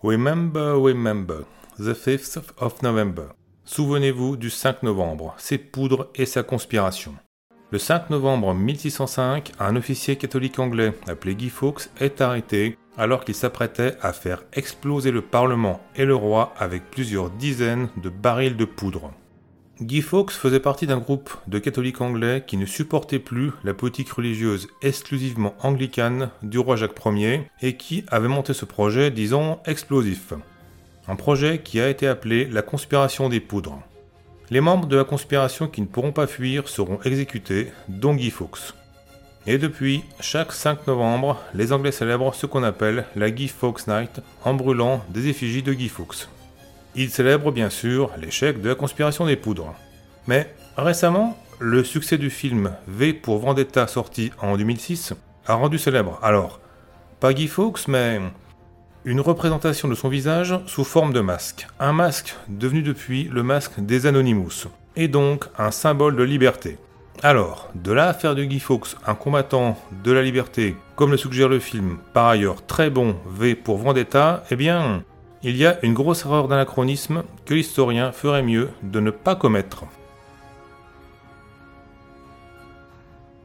Remember, remember, the 5th of November. Souvenez-vous du 5 novembre, ses poudres et sa conspiration. Le 5 novembre 1605, un officier catholique anglais appelé Guy Fawkes est arrêté alors qu'il s'apprêtait à faire exploser le Parlement et le roi avec plusieurs dizaines de barils de poudre. Guy Fawkes faisait partie d'un groupe de catholiques anglais qui ne supportaient plus la politique religieuse exclusivement anglicane du roi Jacques Ier et qui avait monté ce projet, disons, explosif. Un projet qui a été appelé la conspiration des poudres. Les membres de la conspiration qui ne pourront pas fuir seront exécutés, dont Guy Fawkes. Et depuis, chaque 5 novembre, les Anglais célèbrent ce qu'on appelle la Guy Fawkes Night en brûlant des effigies de Guy Fawkes. Il célèbre bien sûr l'échec de la conspiration des poudres. Mais récemment, le succès du film V pour Vendetta sorti en 2006 a rendu célèbre, alors, pas Guy Fawkes, mais une représentation de son visage sous forme de masque. Un masque devenu depuis le masque des Anonymous, et donc un symbole de liberté. Alors, de là à faire de Guy Fawkes un combattant de la liberté, comme le suggère le film, par ailleurs très bon V pour Vendetta, eh bien, il y a une grosse erreur d'anachronisme que l'historien ferait mieux de ne pas commettre.